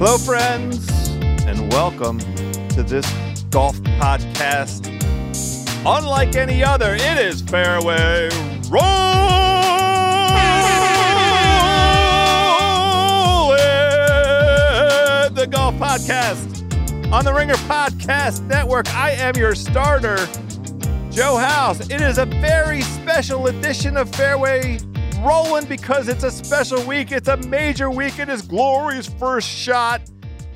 Hello, friends, and welcome to this golf podcast. Unlike any other, it is Fairway Roll, the golf podcast on the Ringer Podcast Network. I am your starter, Joe House. It is a very special edition of Fairway Rolling because it's a special week. It's a major week. It is Glory's first shot.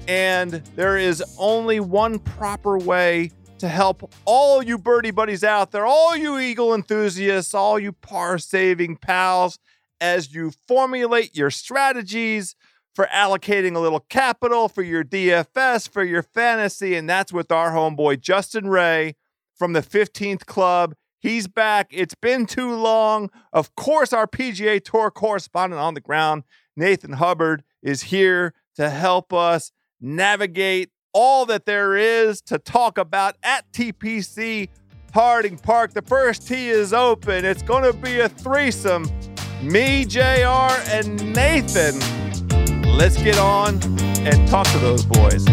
And there is only one proper way to help all you birdie buddies out there, all you eagle enthusiasts, all you par saving pals, as you formulate your strategies for allocating a little capital for your DFS, for your fantasy. And that's with our homeboy, Justin Ray from the 15th Club. He's back. It's been too long. Of course, our PGA Tour correspondent on the ground, Nathan Hubbard, is here to help us navigate all that there is to talk about at TPC Harding Park. The first tee is open. It's going to be a threesome. Me, JR, and Nathan. Let's get on and talk to those boys.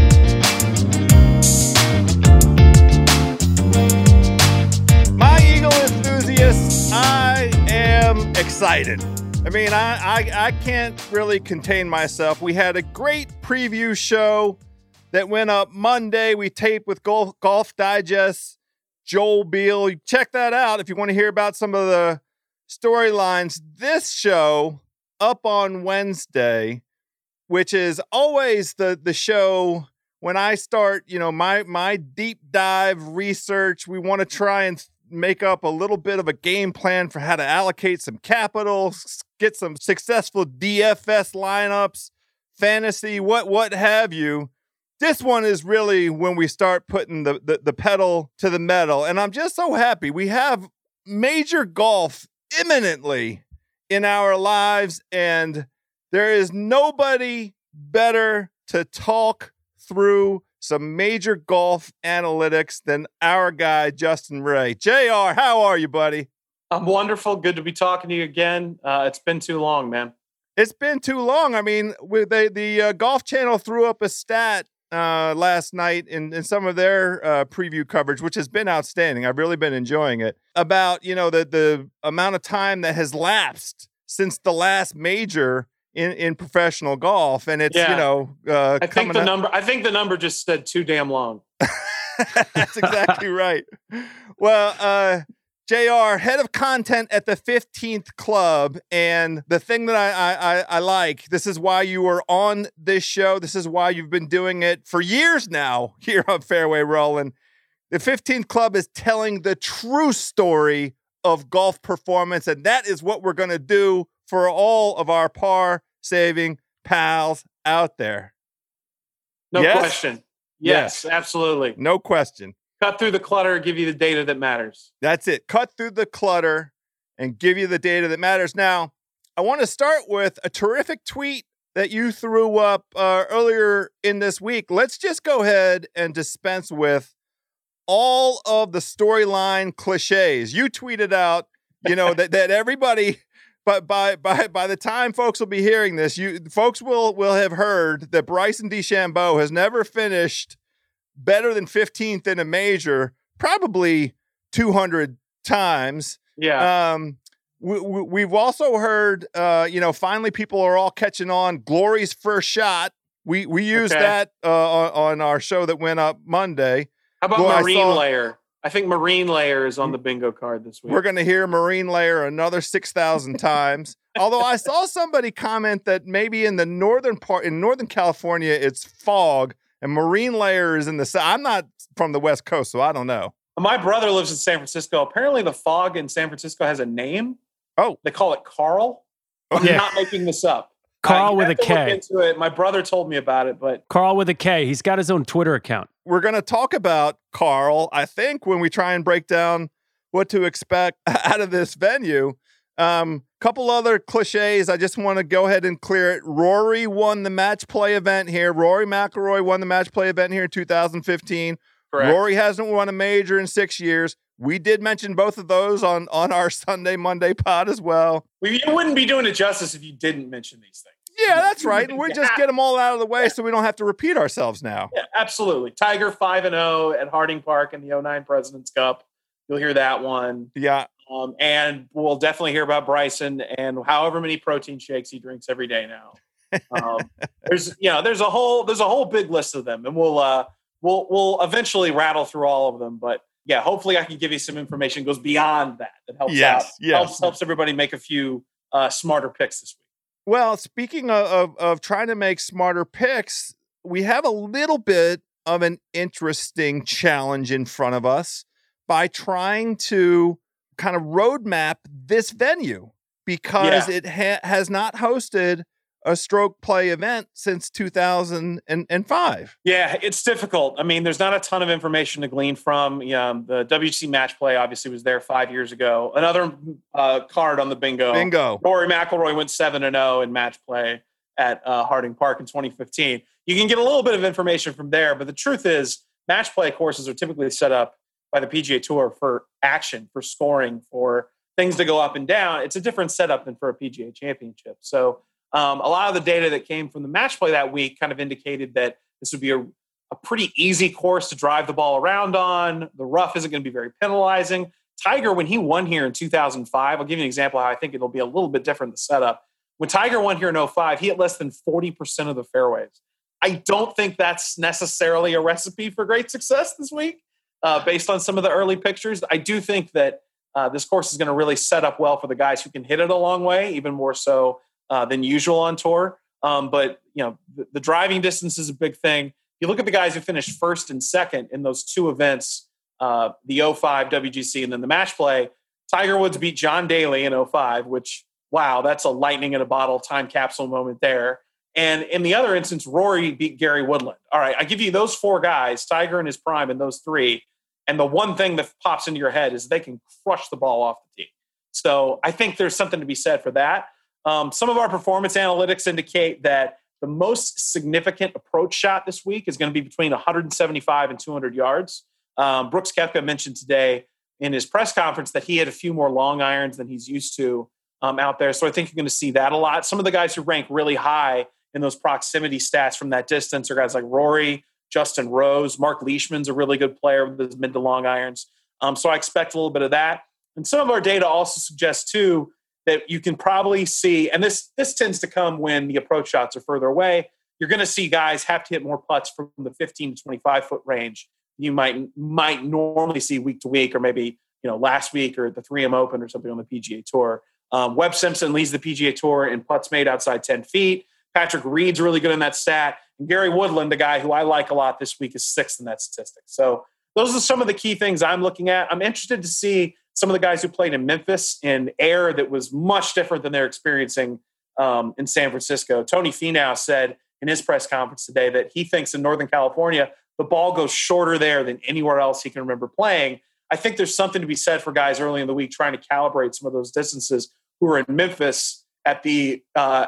Enthusiasts, I am excited. I mean, I, I, I can't really contain myself. We had a great preview show that went up Monday. We taped with Golf, Golf Digest, Joel Beall. Check that out if you want to hear about some of the storylines. This show up on Wednesday, which is always the the show when I start, you know, my my deep dive research. We want to try and make up a little bit of a game plan for how to allocate some capital, get some successful DFS lineups, fantasy, what what have you. This one is really when we start putting the, the, the pedal to the metal. And I'm just so happy. We have major golf imminently in our lives, and there is nobody better to talk through some major golf analytics than our guy, Justin Ray. JR, how are you, buddy? I'm wonderful. Good to be talking to you again. Uh, it's been too long, man. It's been too long. I mean, with the, the uh, Golf Channel threw up a stat uh, last night in, in some of their uh, preview coverage, which has been outstanding. I've really been enjoying it. About you know the the amount of time that has lapsed since the last major in, in professional golf, and it's yeah. you know uh, I think the up. number I think the number just said too damn long. That's exactly right. Well, uh, JR, head of content at the 15th Club. And the thing that I, I, I, like, this is why you are on this show. This is why you've been doing it for years now here on Fairway Rolling. The 15th Club is telling the true story of golf performance. And that is what we're going to do for all of our par saving pals out there. No Yes? question. Yes, absolutely. No question. Cut through the clutter, give you the data that matters. That's it. Cut through the clutter and give you the data that matters. Now, I want to start with a terrific tweet that you threw up uh, earlier in this week. Let's just go ahead and dispense with all of the storyline cliches. You tweeted out, you know, that, that everybody. But by by by the time folks will be hearing this, you folks will will have heard that Bryson DeChambeau has never finished better than 15th in a major, probably 200 times. Yeah. Um, we, we, we've also heard, uh, you know, finally people are all catching on. Glory's first shot. We we used Okay. that uh, on, on our show that went up Monday. How about I Marine saw- Layer? I think Marine Layer is on the bingo card this week. We're going to hear Marine Layer another 6,000 times. Although I saw somebody comment that maybe in the northern part, in Northern California, it's fog and Marine Layer is in the south. I'm not from the West Coast, so I don't know. My brother lives in San Francisco. Apparently, the fog in San Francisco has a name. Oh. they call it Carl. I'm Yeah. not making this up. Carl you with have a to look Into it. My brother told me about it, but Carl with a K. He's got his own Twitter account. We're going to talk about Carl, I think, when we try and break down what to expect out of this venue. Um, couple other cliches. I just want to go ahead and clear it. Rory won the match play event here. Rory McIlroy won the match play event here in 2015. correct. Rory hasn't won a major in six years. We did mention both of those on on our Sunday Monday pod as well. We, you wouldn't be doing it justice if you didn't mention these things. Yeah, that's right. We'll just get them all out of the way so we don't have to repeat ourselves now. Yeah, absolutely. Tiger five and zero at Harding Park in the 09 Presidents Cup. You'll hear that one, Yeah, um, and we'll definitely hear about Bryson and however many protein shakes he drinks every day now. Um, there's you know there's a whole there's a whole big list of them, and we'll uh, we'll we'll eventually rattle through all of them. But yeah, hopefully I can give you some information that goes beyond that that helps Yes, out yes. helps helps everybody make a few uh, smarter picks this week. Well, speaking of, of, of trying to make smarter picks, we have a little bit of an interesting challenge in front of us by trying to kind of roadmap this venue because Yeah. it ha- has not hosted a stroke play event since 2005. Yeah, it's difficult. I mean, there's not a ton of information to glean from. Yeah, the WC match play obviously was there five years ago. Another uh, card on the bingo. Bingo. Rory McIlroy went seven and zero in match play at uh, Harding Park in 2015. You can get a little bit of information from there, but the truth is, match play courses are typically set up by the PGA Tour for action, for scoring, for things to go up and down. It's a different setup than for a PGA Championship. So um, a lot of the data that came from the match play that week kind of indicated that this would be a, a pretty easy course to drive the ball around on. The rough isn't going to be very penalizing. Tiger, when he won here in 2005, I'll give you an example how I think it'll be a little bit different the setup. When Tiger won here in 05, he hit less than 40% of the fairways. I don't think that's necessarily a recipe for great success this week, uh, based on some of the early pictures. I do think that uh, this course is going to really set up well for the guys who can hit it a long way, even more so uh, than usual on tour. Um, but you know, the, the driving distance is a big thing. You look at the guys who finished first and second in those two events, uh, the 05 WGC and then the match play. Tiger Woods beat John Daly in 05, which wow, that's a lightning in a bottle time capsule moment there. And in the other instance, Rory beat Gary Woodland. All right, I give you those four guys, Tiger in his prime, and those three. And the one thing that pops into your head is they can crush the ball off the tee. So I think there's something to be said for that. Um, some of our performance analytics indicate that the most significant approach shot this week is going to be between 175 and 200 yards. Um, Brooks Koepka mentioned today in his press conference that he had a few more long irons than he's used to um, out there. So I think you're going to see that a lot. Some of the guys who rank really high in those proximity stats from that distance are guys like Rory, Justin Rose, Mark Leishman's a really good player with his mid to long irons. Um, so I expect a little bit of that. And some of our data also suggests too that you can probably see, and this this tends to come when the approach shots are further away. You're going to see guys have to hit more putts from the 15 to 25 foot range. You might might normally see week to week, or maybe you know last week or the 3M Open or something on the PGA Tour. Um, Webb Simpson leads the PGA Tour in putts made outside 10 feet. Patrick Reed's really good in that stat. And Gary Woodland, the guy who I like a lot this week, is sixth in that statistic. So those are some of the key things I'm looking at. I'm interested to see some of the guys who played in Memphis in air that was much different than they're experiencing um, in San Francisco. Tony Finau said in his press conference today that he thinks in Northern California the ball goes shorter there than anywhere else he can remember playing. I think there's something to be said for guys early in the week trying to calibrate some of those distances who are in Memphis at the uh,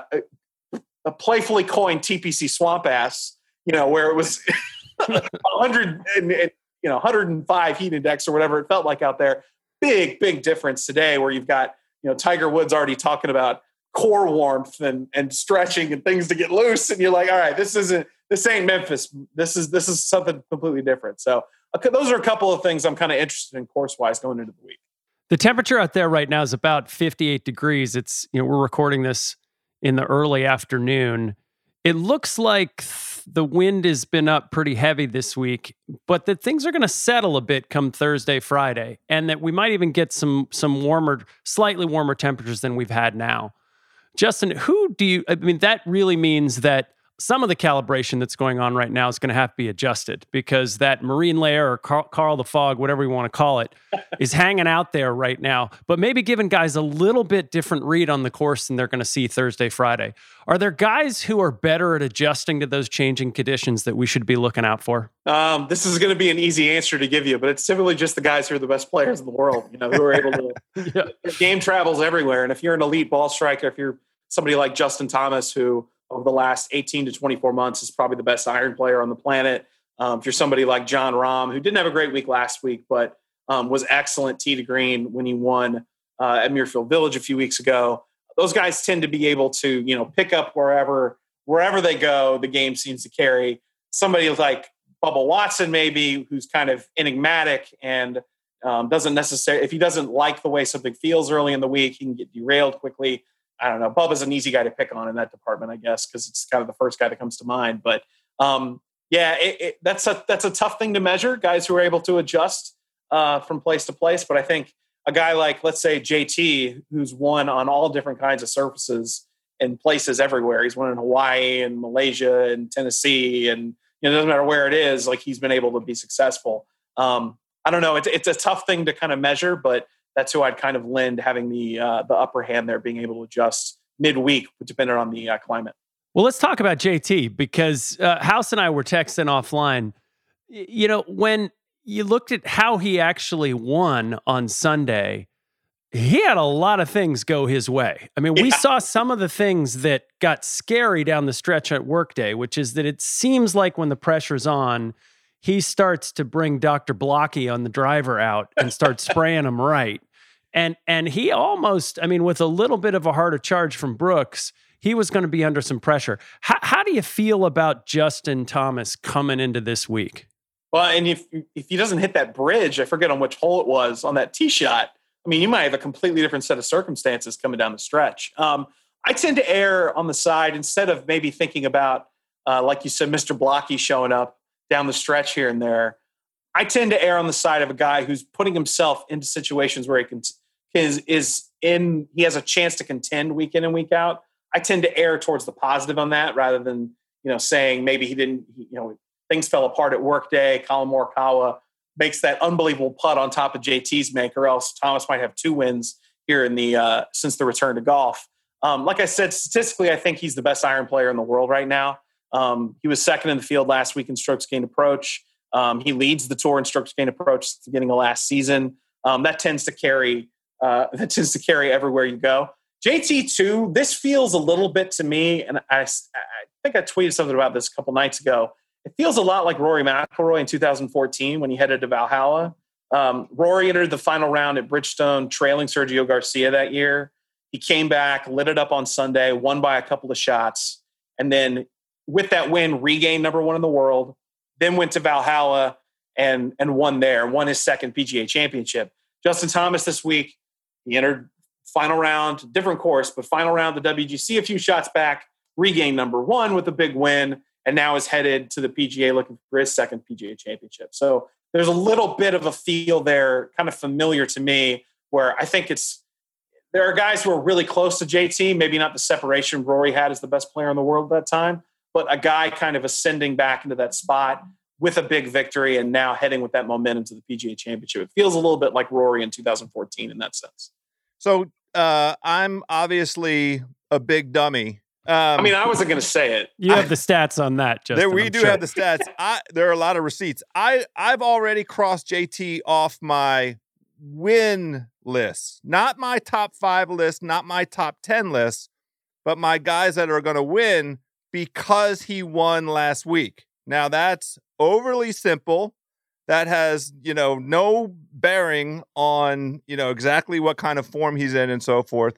a playfully coined TPC swamp ass, you know, where it was 100 and, and, you know 105 heat index or whatever it felt like out there. Big big difference today where you've got you know Tiger Woods already talking about core warmth and and stretching and things to get loose, and you're like, all right, this isn't this ain't Memphis. This is this is something completely different. So those are a couple of things I'm kind of interested in course wise going into the week. The temperature out there right now is about 58 degrees. It's you know we're recording this in the early afternoon. It looks like the wind has been up pretty heavy this week, but that things are going to settle a bit come Thursday, Friday, and that we might even get some some warmer, slightly warmer temperatures than we've had now. Justin, who do you? I mean, that really means that some of the calibration that's going on right now is going to have to be adjusted because that marine layer or Carl, the Fog, whatever you want to call it, is hanging out there right now. But maybe giving guys a little bit different read on the course than they're going to see Thursday, Friday. Are there guys who are better at adjusting to those changing conditions that we should be looking out for? Um, this is going to be an easy answer to give you, but it's typically just the guys who are the best players in the world. You know, who are able to. yeah. Game travels everywhere, and if you're an elite ball striker, if you're somebody like Justin Thomas who over the last 18 to 24 months is probably the best iron player on the planet. Um, if you're somebody like Jon Rahm, who didn't have a great week last week, but um, was excellent tee to green when he won uh, at Muirfield Village a few weeks ago. Those guys tend to be able to, you know, pick up wherever wherever they go. The game seems to carry somebody like Bubba Watson, maybe who's kind of enigmatic and um, doesn't necessarily. If he doesn't like the way something feels early in the week, he can get derailed quickly. I don't know. Bubba's an easy guy to pick on in that department, I guess, because it's kind of the first guy that comes to mind. But um, yeah, it, it, that's a that's a tough thing to measure. Guys who are able to adjust uh, from place to place. But I think a guy like, let's say JT, who's won on all different kinds of surfaces and places everywhere. He's won in Hawaii and Malaysia and Tennessee, and you know, it doesn't matter where it is. Like he's been able to be successful. Um, I don't know. It's it's a tough thing to kind of measure, but that's who I'd kind of lend having the uh, the upper hand there, being able to adjust midweek, depending on the uh, climate. Well, let's talk about JT because uh, House and I were texting offline. You know, when you looked at how he actually won on Sunday, he had a lot of things go his way. I mean, we yeah. saw some of the things that got scary down the stretch at workday, which is that it seems like when the pressure's on, he starts to bring Dr. Blocky on the driver out and start spraying him right. And and he almost, I mean, with a little bit of a harder charge from Brooks, he was going to be under some pressure. How, how do you feel about Justin Thomas coming into this week? Well, and if if he doesn't hit that bridge, I forget on which hole it was on that tee shot. I mean, you might have a completely different set of circumstances coming down the stretch. Um, I tend to err on the side instead of maybe thinking about, uh, like you said, Mr. Blocky showing up down the stretch here and there. I tend to err on the side of a guy who's putting himself into situations where he can is is in he has a chance to contend week in and week out. I tend to err towards the positive on that rather than you know saying maybe he didn't you know things fell apart at workday. Collin Morikawa makes that unbelievable putt on top of JT's make, or else Thomas might have two wins here in the uh, since the return to golf. Um, like I said, statistically, I think he's the best iron player in the world right now. Um, he was second in the field last week in strokes gained approach. Um, he leads the tour in strokes gained approach at the beginning of last season. Um, that tends to carry uh, that tends to carry everywhere you go. JT two. This feels a little bit to me, and I, I think I tweeted something about this a couple nights ago. It feels a lot like Rory McIlroy in 2014 when he headed to Valhalla. Um, Rory entered the final round at Bridgestone, trailing Sergio Garcia that year. He came back, lit it up on Sunday, won by a couple of shots, and then with that win, regained number one in the world. Then went to Valhalla and and won there, won his second PGA Championship. Justin Thomas this week he entered final round, different course, but final round the WGC, a few shots back, regained number one with a big win, and now is headed to the PGA looking for his second PGA championship. So there's a little bit of a feel there, kind of familiar to me, where I think it's there are guys who are really close to JT, maybe not the separation Rory had as the best player in the world at that time, but a guy kind of ascending back into that spot. with a big victory and now heading with that momentum to the PGA Championship. It feels a little bit like Rory in 2014 in that sense. So uh, I'm obviously a big dummy. Um, I mean, I wasn't going to say it. You have I, the stats on that, Justin. There, we I'm do sure. have the stats. I, there are a lot of receipts. I I've already crossed JT off my win list, not my top five list, not my top ten list, but my guys that are going to win because he won last week. Now that's overly simple. That has, you know, no bearing on, you know, exactly what kind of form he's in and so forth.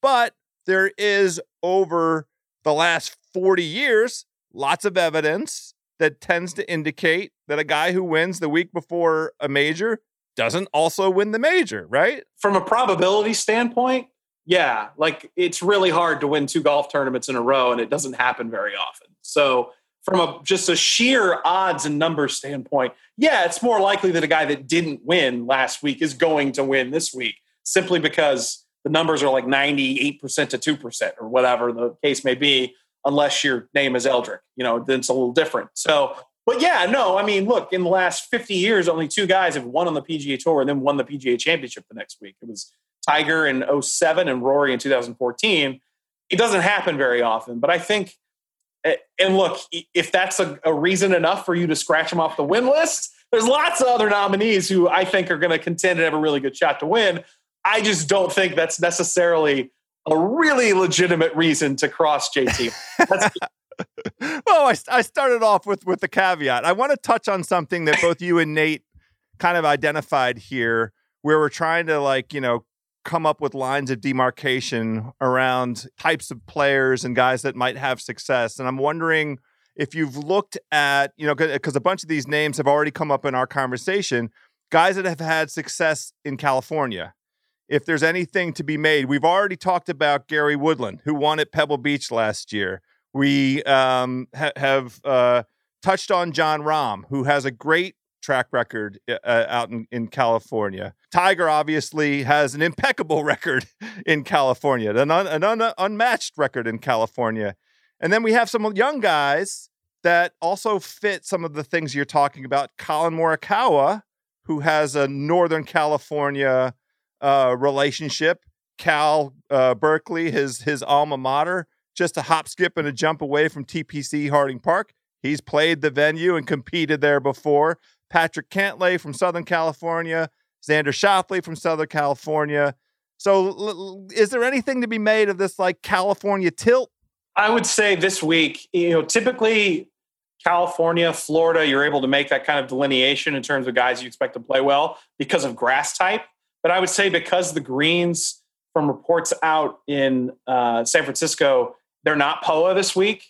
But there is over the last 40 years lots of evidence that tends to indicate that a guy who wins the week before a major doesn't also win the major, right? From a probability standpoint, yeah, like it's really hard to win two golf tournaments in a row and it doesn't happen very often. So from a just a sheer odds and numbers standpoint, yeah, it's more likely that a guy that didn't win last week is going to win this week simply because the numbers are like 98% to 2% or whatever the case may be, unless your name is Eldrick. You know, then it's a little different. So, but yeah, no, I mean, look, in the last 50 years, only two guys have won on the PGA Tour and then won the PGA Championship the next week. It was Tiger in 07 and Rory in 2014. It doesn't happen very often, but I think eh, – and look, if that's a, a, reason enough for you to scratch them off the win list, there's lots of other nominees who I think are going to contend and have a really good shot to win. I just don't think that's necessarily a really legitimate reason to cross JT. well, I, I started off with with the caveat. I want to touch on something that both you and Nate kind of identified here, where we're trying to like you know come up with lines of demarcation around types of players and guys that might have success. And I'm wondering if you've looked at, you know, because a bunch of these names have already come up in our conversation, guys that have had success in California. If there's anything to be made, we've already talked about Gary Woodland, who won at Pebble Beach last year. We um, ha- have uh, touched on Jon Rahm, who has a great track record uh, uh, out in, in California. Tiger obviously has an impeccable record in California, an, un, an un, unmatched record in California. And then we have some young guys that also fit some of the things you're talking about. Collin Morikawa, who has a Northern California uh, relationship. Cal uh, Berkeley, his his alma mater, just a hop, skip, and a jump away from TPC Harding Park. He's played the venue and competed there before. Patrick Cantlay from Southern California, Xander Schauffele from Southern California. So, l- is there anything to be made of this like California tilt? I would say this week, you know, typically California, Florida, you're able to make that kind of delineation in terms of guys you expect to play well because of grass type. But I would say because the greens from reports out in uh, San Francisco, they're not POA this week.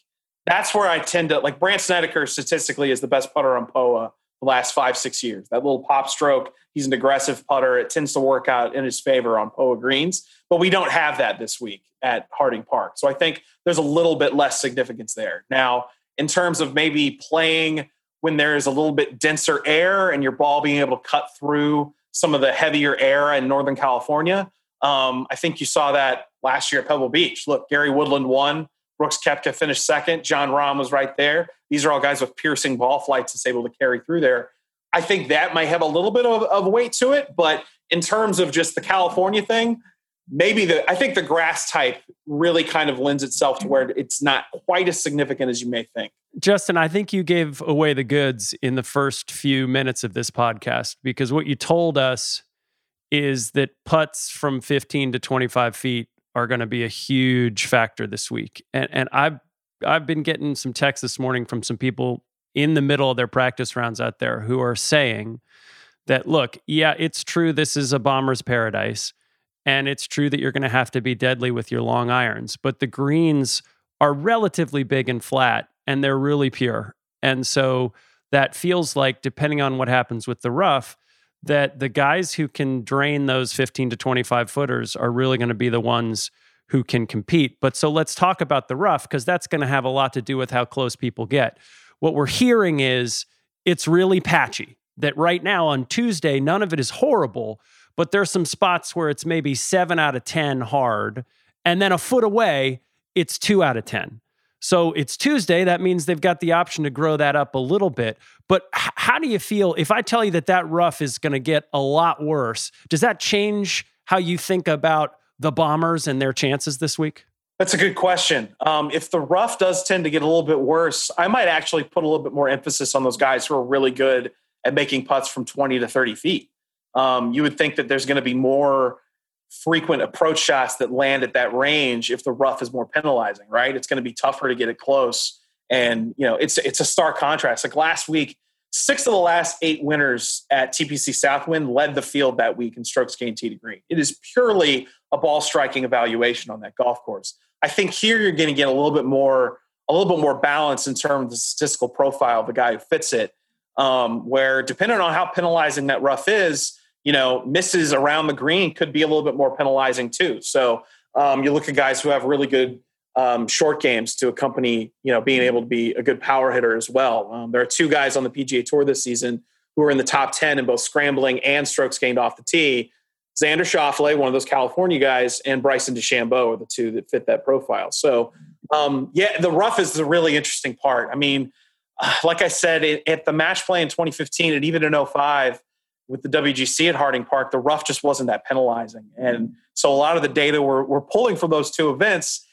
That's where I tend to like Brandt Snedeker statistically is the best putter on POA the last five, six years. That little pop stroke, he's an aggressive putter. It tends to work out in his favor on POA greens, but we don't have that this week at Harding Park. So I think there's a little bit less significance there. Now, in terms of maybe playing when there is a little bit denser air and your ball being able to cut through some of the heavier air in Northern California, um, I think you saw that last year at Pebble Beach. Look, Gary Woodland won. Brooks Koepka finished second. Jon Rahm was right there. These are all guys with piercing ball flights that's able to carry through there. I think that might have a little bit of, of weight to it, but in terms of just the California thing, maybe the I think the grass type really kind of lends itself to where it's not quite as significant as you may think. Justin, I think you gave away the goods in the first few minutes of this podcast because what you told us is that putts from 15 to 25 feet are going to be a huge factor this week. And and I've I've been getting some texts this morning from some people in the middle of their practice rounds out there who are saying that look, yeah, it's true this is a bomber's paradise and it's true that you're going to have to be deadly with your long irons, but the greens are relatively big and flat and they're really pure. And so that feels like depending on what happens with the rough, that the guys who can drain those 15 to 25 footers are really going to be the ones who can compete. But so let's talk about the rough because that's going to have a lot to do with how close people get. What we're hearing is it's really patchy. That right now on Tuesday, none of it is horrible, but there's some spots where it's maybe seven out of 10 hard. And then a foot away, it's two out of 10. So it's Tuesday. That means they've got the option to grow that up a little bit. But h- how do you feel if I tell you that that rough is going to get a lot worse? Does that change how you think about the Bombers and their chances this week? That's a good question. Um, if the rough does tend to get a little bit worse, I might actually put a little bit more emphasis on those guys who are really good at making putts from 20 to 30 feet. Um, you would think that there's going to be more frequent approach shots that land at that range if the rough is more penalizing, right? It's going to be tougher to get it close. And, you know, it's, it's a stark contrast. Like last week, six of the last eight winners at TPC Southwind led the field that week in strokes gained tee to green. It is purely a ball striking evaluation on that golf course. I think here you're going to get a little bit more, a little bit more balance in terms of the statistical profile of the guy who fits it. Um, where depending on how penalizing that rough is, you know, misses around the green could be a little bit more penalizing too. So um, you look at guys who have really good um, short games to accompany, you know, being able to be a good power hitter as well. Um, there are two guys on the PGA Tour this season who are in the top 10 in both scrambling and strokes gained off the tee. Xander Schauffele, one of those California guys, and Bryson DeChambeau are the two that fit that profile. So, um, yeah, the rough is the really interesting part. I mean, uh, like I said, it, at the match play in 2015 and even in 05 with the WGC at Harding Park, the rough just wasn't that penalizing. And so a lot of the data we're, we're pulling from those two events,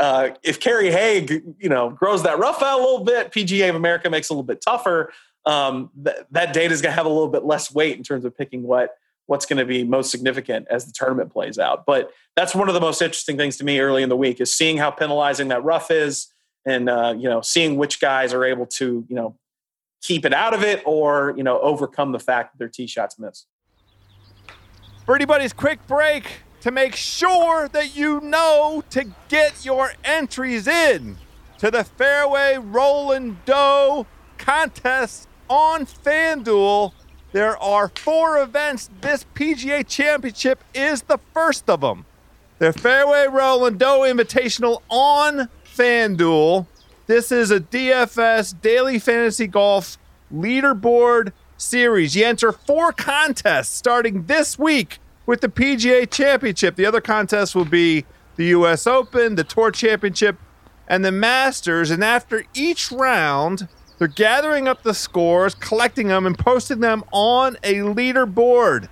uh, if Kerry Haigh, you know, grows that rough out a little bit, PGA of America makes it a little bit tougher. Um, th- that data is going to have a little bit less weight in terms of picking what what's going to be most significant as the tournament plays out. But that's one of the most interesting things to me early in the week is seeing how penalizing that rough is, and uh, you know, seeing which guys are able to you know keep it out of it or you know overcome the fact that their tee shots miss. Birdie Buddies, quick break to make sure that you know to get your entries in to the Fairway Rolling Dough contest on FanDuel there are four events. This PGA Championship is the first of them. The Fairway Rolling Dough Invitational on FanDuel. This is a DFS daily fantasy golf leaderboard series. You enter four contests starting this week with the PGA Championship. The other contests will be the US Open, the Tour Championship, and the Masters. And after each round, they're gathering up the scores, collecting them, and posting them on a leaderboard.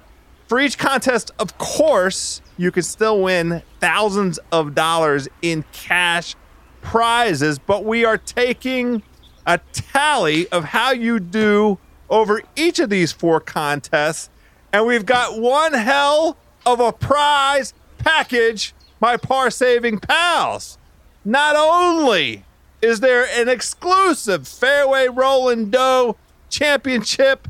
For each contest, of course, you can still win thousands of dollars in cash prizes, but we are taking a tally of how you do over each of these four contests, and we've got one hell of a prize package, my par saving pals. Not only is there an exclusive Fairway Rolling Dough Championship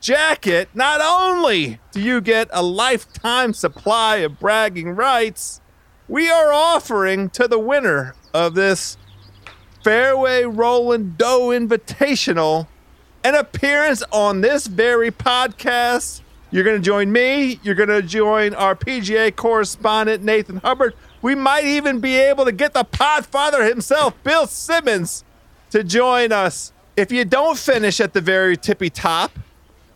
jacket. Not only do you get a lifetime supply of bragging rights, we are offering to the winner of this Fairway Rolling Dough Invitational an appearance on this very podcast. You're going to join me. You're going to join our PGA correspondent, Nathan Hubbard. We might even be able to get the podfather himself, Bill Simmons, to join us. If you don't finish at the very tippy top,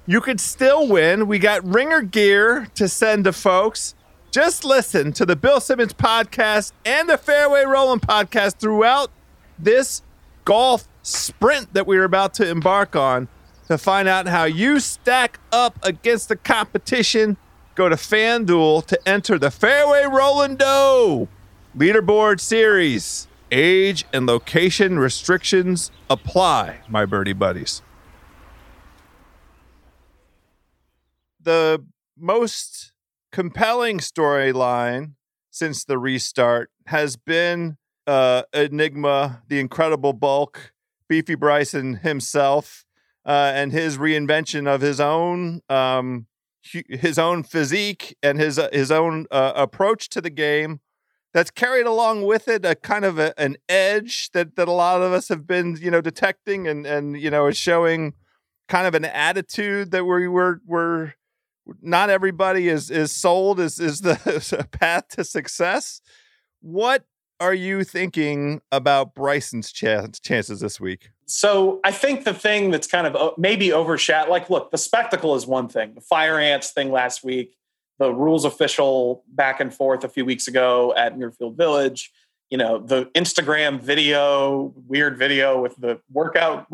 you could still win. We got ringer gear to send to folks. Just listen to the Bill Simmons podcast and the Fairway Rolling podcast throughout this golf sprint that we're about to embark on to find out how you stack up against the competition Go to FanDuel to enter the Fairway Rolling Dough Leaderboard Series. Age and location restrictions apply, my birdie buddies. The most compelling storyline since the restart has been uh, Enigma, the incredible bulk, Beefy Bryson himself, uh, and his reinvention of his own um, his own physique and his uh, his own uh, approach to the game that's carried along with it a kind of a, an edge that that a lot of us have been you know detecting and and you know is showing kind of an attitude that we were we're not everybody is is sold is is the path to success what are you thinking about Bryson's chance, chances this week? So I think the thing that's kind of uh, maybe overshadowed, like, look, the spectacle is one thing. The fire ants thing last week, the rules official back and forth a few weeks ago at Muirfield Village. you know, the Instagram video, weird video with the workout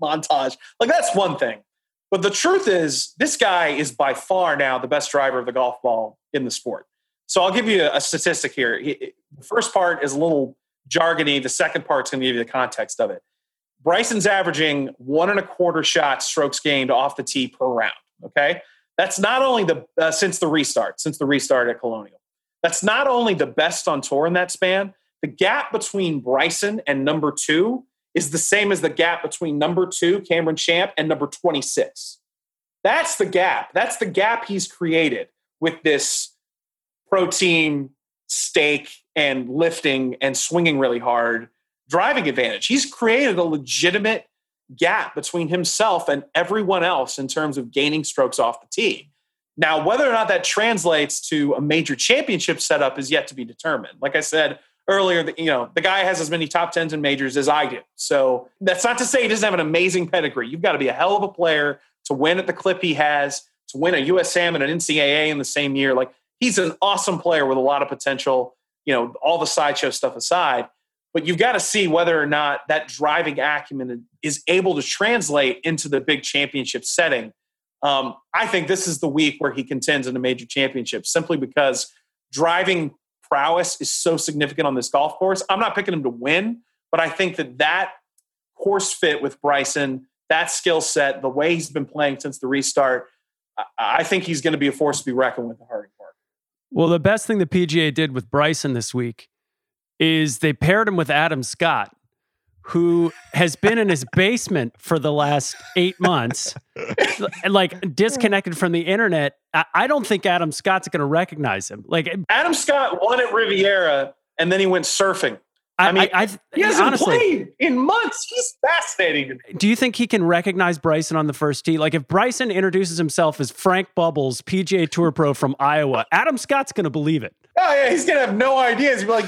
montage. Like that's one thing. But the truth is, this guy is by far now the best driver of the golf ball in the sport. So I'll give you a, statistic here. The first part is a little jargony. The second part's going to give you the context of it. Bryson's averaging one and a quarter shots strokes gained off the tee per round. Okay, that's not only the uh, since the restart, since the restart at Colonial. That's not only the best on tour in that span. The gap between Bryson and number two is the same as the gap between number two Cameron Champ and number twenty six. That's the gap. That's the gap he's created with this protein steak and lifting and swinging really hard driving advantage. He's created a legitimate gap between himself and everyone else in terms of gaining strokes off the tee. Now, whether or not that translates to a major championship setup is yet to be determined. Like I said earlier, the, you know, the guy has as many top tens and majors as I do. So that's not to say he doesn't have an amazing pedigree. You've got to be a hell of a player to win at the clip he has, to win a USAM and an NCAA in the same year. Like he's an awesome player with a lot of potential. You know, all the sideshow stuff aside, but you've got to see whether or not that driving acumen is able to translate into the big championship setting. Um, I think this is the week where he contends in a major championship simply because driving prowess is so significant on this golf course. I'm not picking him to win, but I think that that course fit with Bryson, that skill set, the way he's been playing since the restart, I think he's going to be a force to be reckoned with at Harding Park. Well, the best thing the PGA did with Bryson this week is they paired him with Adam Scott, who has been in his basement for the last eight months, like disconnected from the internet. I don't think Adam Scott's going to recognize him. Like Adam Scott won at Riviera, and then he went surfing. I, I mean, I, I, he hasn't honestly, played in months. He's fascinating. Do you think he can recognize Bryson on the first tee? Like, if Bryson introduces himself as Frank Bubbles, PGA Tour pro from Iowa, Adam Scott's going to believe it. Oh yeah, he's gonna have no idea. He's like,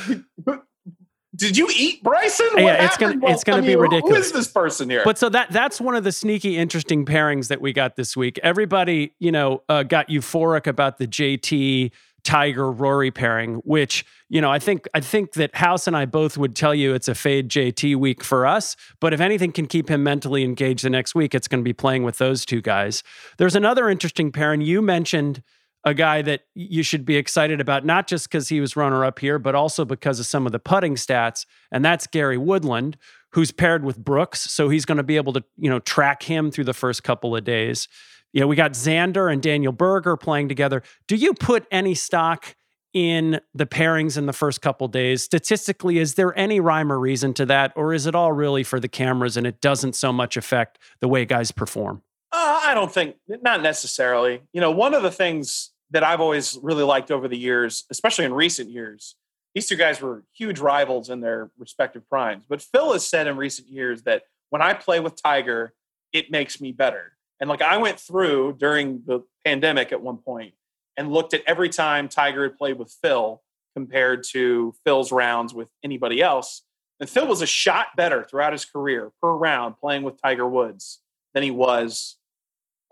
did you eat Bryson? What yeah, it's gonna it's gonna be ridiculous. Who is this person here? But so that that's one of the sneaky, interesting pairings that we got this week. Everybody, you know, uh, got euphoric about the JT Tiger Rory pairing, which you know I think I think that House and I both would tell you it's a fade JT week for us. But if anything can keep him mentally engaged the next week, it's going to be playing with those two guys. There's another interesting pairing you mentioned a guy that you should be excited about, not just because he was runner up here, but also because of some of the putting stats. And that's Gary Woodland, who's paired with Brooks. So he's going to be able to, you know, track him through the first couple of days. You know, we got Xander and Daniel Berger playing together. Do you put any stock in the pairings in the first couple days? Statistically, is there any rhyme or reason to that? Or is it all really for the cameras and it doesn't so much affect the way guys perform? Uh, I don't think, not necessarily. You know, one of the things that I've always really liked over the years, especially in recent years. These two guys were huge rivals in their respective primes. But Phil has said in recent years that when I play with Tiger, it makes me better. And like I went through during the pandemic at one point and looked at every time Tiger had played with Phil compared to Phil's rounds with anybody else. And Phil was a shot better throughout his career per round playing with Tiger Woods than he was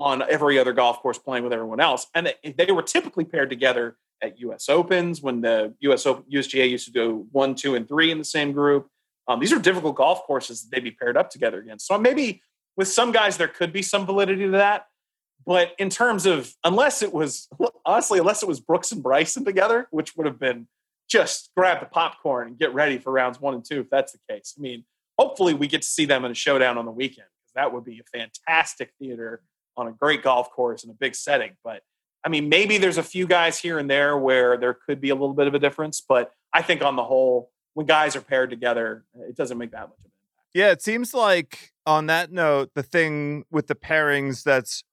on every other golf course playing with everyone else. And they were typically paired together at U.S. Opens when the U.S. Open, USGA used to go one, two, and three in the same group. Um, these are difficult golf courses they'd be paired up together against. So maybe with some guys there could be some validity to that. But in terms of unless it was honestly, unless it was Brooks and Bryson together, which would have been just grab the popcorn and get ready for rounds one and two, if that's the case. I mean, hopefully we get to see them in a showdown on the weekend that would be a fantastic theater on a great golf course in a big setting. But I mean, maybe there's a few guys here and there where there could be a little bit of a difference, but I think on the whole, when guys are paired together, it doesn't make that much of an impact. Yeah, it seems like on that note, the thing with the pairings that's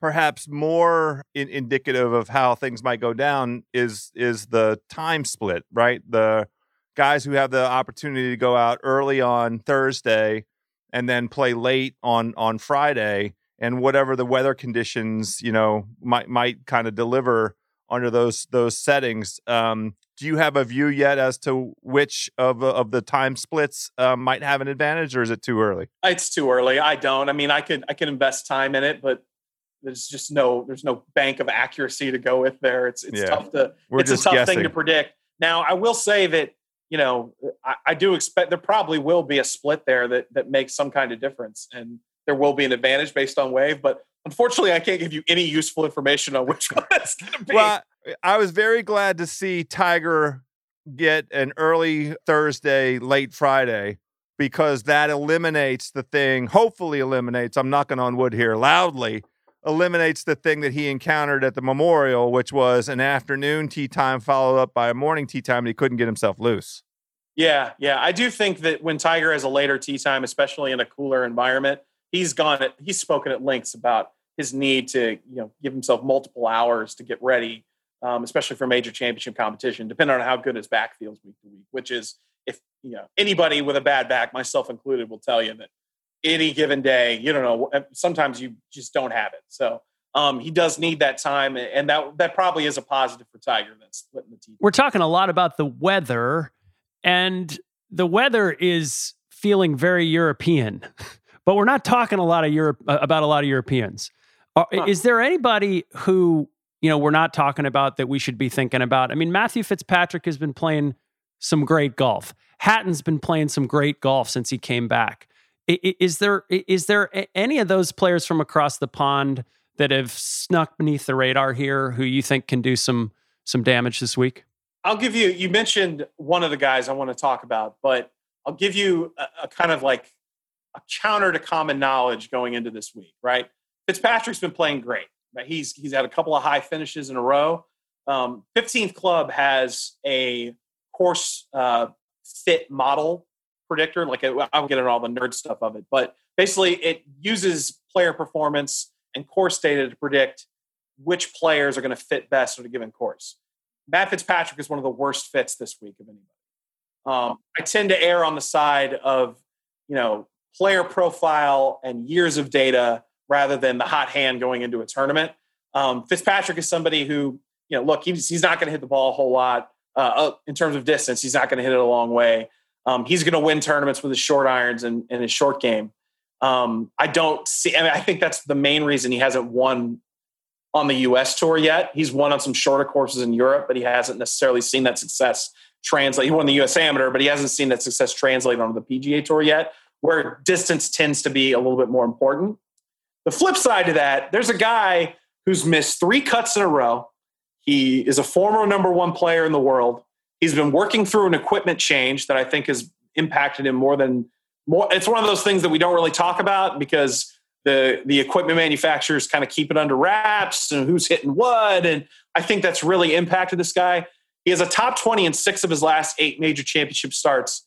perhaps more in, indicative of how things might go down is is the time split, right? The guys who have the opportunity to go out early on Thursday and then play late on on Friday and whatever the weather conditions you know might might kind of deliver under those those settings. Um, do you have a view yet as to which of of the time splits uh, might have an advantage, or is it too early? It's too early. I don't. I mean, I could I can invest time in it, but there's just no there's no bank of accuracy to go with there. It's it's yeah. tough to We're it's a tough guessing. thing to predict. Now, I will say that you know, I, I, do expect there probably will be a split there that that makes some kind of difference, and there will be an advantage based on wave. But unfortunately, I can't give you any useful information on which one that's going to be. Well, I was very glad to see Tiger get an early Thursday, late Friday, because that eliminates the thing. Hopefully, eliminates. I'm knocking on wood here loudly eliminates the thing that he encountered at the memorial, which was an afternoon tee time followed up by a morning tee time, and he couldn't get himself loose. Yeah, yeah. I do think that when Tiger has a later tee time, especially in a cooler environment, he's gone at, he's spoken at lengths about his need to, you know, give himself multiple hours to get ready, um, especially for major championship competition, depending on how good his back feels week to week, which is if you know anybody with a bad back, myself included, will tell you that any given day. You don't know. Sometimes you just don't have it. So um, he does need that time, and that that probably is a positive for Tiger. That's splitting the teeth. We're talking a lot about the weather, and the weather is feeling very European, but we're not talking a lot of Europe uh, about a lot of Europeans. Are, huh. Is there anybody who you know we're not talking about that we should be thinking about? I mean, Matthew Fitzpatrick has been playing some great golf. Hatton's been playing some great golf since he came back. Is there is there any of those players from across the pond that have snuck beneath the radar here who you think can do some some damage this week? I'll give you. You mentioned one of the guys I want to talk about, but I'll give you a, a kind of like a counter to common knowledge going into this week. Right, Fitzpatrick's been playing great. He's he's had a couple of high finishes in a row. Um, 15th Club has a course uh, fit model predictor. Like I won't get into all the nerd stuff of it, but basically it uses player performance and course data to predict which players are going to fit best at a given course. Matt Fitzpatrick is one of the worst fits this week of anybody. Um, I tend to err on the side of you know player profile and years of data rather than the hot hand going into a tournament. Um, Fitzpatrick is somebody who you know look he's, he's not going to hit the ball a whole lot uh, in terms of distance. He's not going to hit it a long way. Um, he's going to win tournaments with his short irons and, and his short game. Um, I don't see. I mean, I think that's the main reason he hasn't won on the U.S. tour yet. He's won on some shorter courses in Europe, but he hasn't necessarily seen that success translate. He won the U.S. Amateur, but he hasn't seen that success translate onto the PGA Tour yet, where distance tends to be a little bit more important. The flip side to that, there's a guy who's missed three cuts in a row. He is a former number one player in the world. He's been working through an equipment change that I think has impacted him more than more. It's one of those things that we don't really talk about because the the equipment manufacturers kind of keep it under wraps and who's hitting what. And I think that's really impacted this guy. He has a top 20 in six of his last eight major championship starts.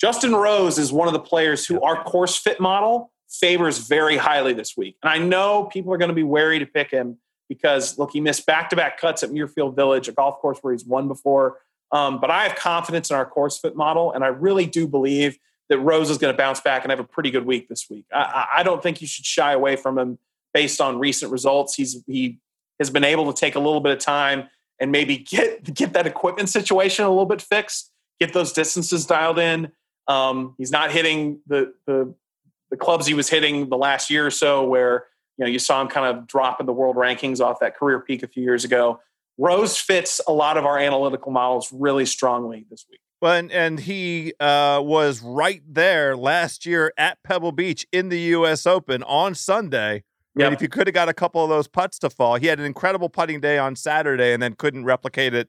Justin Rose is one of the players who our course fit model favors very highly this week. And I know people are going to be wary to pick him because, look, he missed back to back cuts at Muirfield Village, a golf course where he's won before. Um, but I have confidence in our course fit model, and I really do believe that Rose is going to bounce back and have a pretty good week this week. I, I, don't think you should shy away from him based on recent results. He's he has been able to take a little bit of time and maybe get get that equipment situation a little bit fixed, get those distances dialed in. Um, he's not hitting the, the the clubs he was hitting the last year or so, where you know you saw him kind of drop in the world rankings off that career peak a few years ago. Rose fits a lot of our analytical models really strongly this week. Well, and, and he uh, was right there last year at Pebble Beach in the U.S. Open on Sunday. I mean, if you could have got a couple of those putts to fall, he had an incredible putting day on Saturday and then couldn't replicate it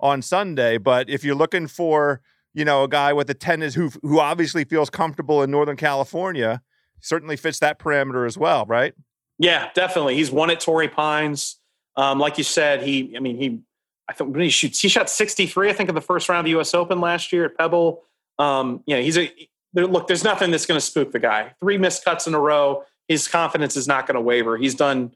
on Sunday. But if you're looking for, you know, a guy with a tennis who who obviously feels comfortable in Northern California, certainly fits that parameter as well, right? Yeah, definitely. He's won at Torrey Pines. Um, like you said, he, I mean, he, I think when he shoots, he shot 63, I think, in the first round of the U.S. Open last year at Pebble. Um, you know, he's a, look, there's nothing that's going to spook the guy. Three missed cuts in a row. His confidence is not going to waver. He's done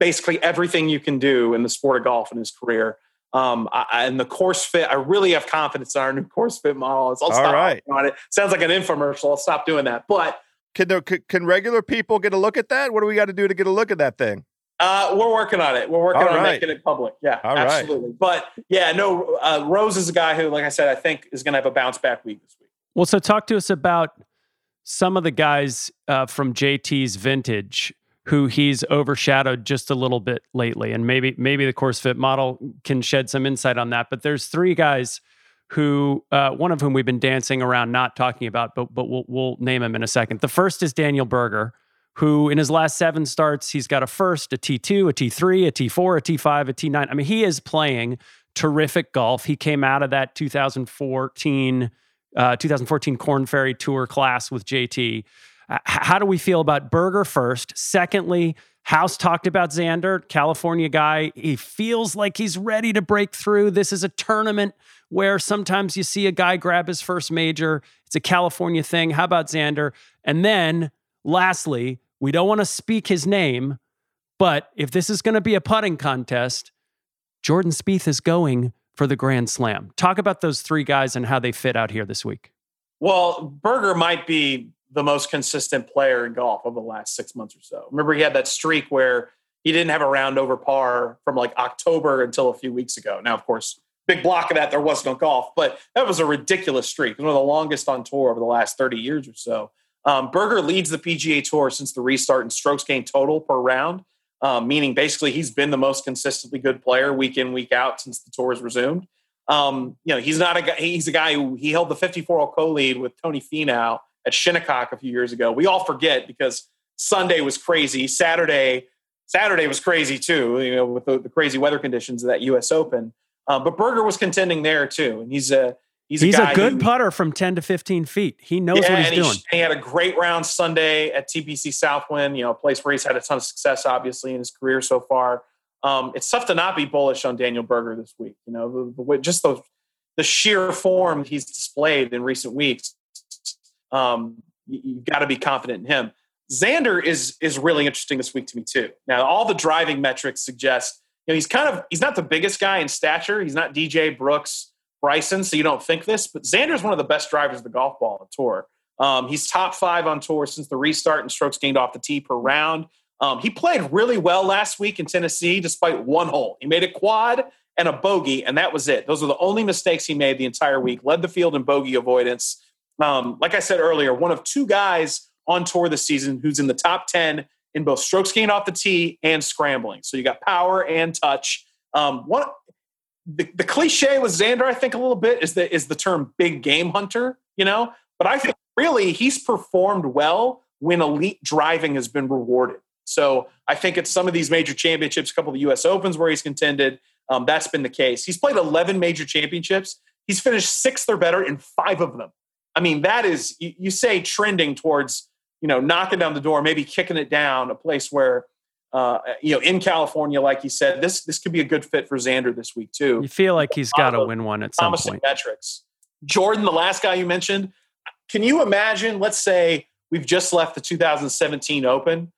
basically everything you can do in the sport of golf in his career. Um, I, and the course fit, I really have confidence in our new course fit model. I'll stop right. on it. Sounds like an infomercial. I'll stop doing that. But can, there, can regular people get a look at that? What do we got to do to get a look at that thing? Uh, we're working on it. We're working All on right. making it public. Yeah, All absolutely. Right. But yeah, no, uh, Rose is a guy who, like I said, I think is going to have a bounce back week this week. Well, so talk to us about some of the guys uh, from JT's vintage who he's overshadowed just a little bit lately, and maybe maybe the course fit model can shed some insight on that. But there's three guys who uh, one of whom we've been dancing around not talking about, but but we'll we'll name him in a second. The first is Daniel Berger, who in his last seven starts he's got a first, a T two, a T three, a T four, a T five, a T nine. I mean, he is playing terrific golf. He came out of that 2014 uh, 2014 Korn Ferry Tour class with JT. Uh, how do we feel about Berger first? Secondly, House talked about Xander, California guy. He feels like he's ready to break through. This is a tournament where sometimes you see a guy grab his first major. It's a California thing. How about Xander? And then lastly, we don't want to speak his name, but if this is going to be a putting contest, Jordan Spieth is going for the Grand Slam. Talk about those three guys and how they fit out here this week. Well, Berger might be the most consistent player in golf over the last six months or so. Remember, he had that streak where he didn't have a round over par from like October until a few weeks ago. Now, of course, big block of that there was no golf, but that was a ridiculous streak. One of the longest on tour over the last 30 years or so. Um, Berger leads the PGA Tour since the restart in strokes gained total per round, um, meaning basically he's been the most consistently good player week in week out since the tour has resumed. Um, you know, he's not a guy. He's a guy who he held the 54 co-lead with Tony Finau at Shinnecock a few years ago. We all forget because Sunday was crazy. Saturday, Saturday was crazy too. You know, with the, the crazy weather conditions of that U.S. Open. Um, but Berger was contending there too, and he's a he's, a, he's a, good who, putter from 10 to 15 feet. He knows yeah, what he's and doing. He, he, had a great round Sunday at TPC Southwind. You know, a place where he's had a ton of success, obviously, in his career so far. Um, it's tough to not be bullish on Daniel Berger this week. You know, the, the, just the the sheer form he's displayed in recent weeks um, you, have got to be confident in him. Xander is is really interesting this week to me too. Now, all the driving metrics suggest you know he's kind of he's not the biggest guy in stature. He's not DJ Brooks, Bryson, so you don't think this, but Xander is one of the best drivers of the golf ball on tour. Um, he's top five on tour since the restart and strokes gained off the tee per round. Um, he played really well last week in Tennessee, despite one hole. He made a quad and a bogey, and that was it. Those were the only mistakes he made the entire week. Led the field in bogey avoidance um, like I said earlier, one of two guys on tour this season who's in the top 10 in both strokes gained off the tee and scrambling. So you got power and touch. Um, one, the, the cliche with Xander, I think a little bit is the, is the term big game hunter, you know, but I think really he's performed well when elite driving has been rewarded. So I think it's some of these major championships, a couple of the U.S. Opens where he's contended. Um, that's been the case. He's played 11 major championships. He's finished sixth or better in five of them. I mean, that is you, you, say trending towards you know knocking down the door, maybe kicking it down, a place where uh, you know in California, like you said, this this could be a good fit for Xander this week too. You feel like he's got to win one at some point. Metrics. Jordan, the last guy you mentioned, can you imagine? Let's say we've just left the 2017 Open,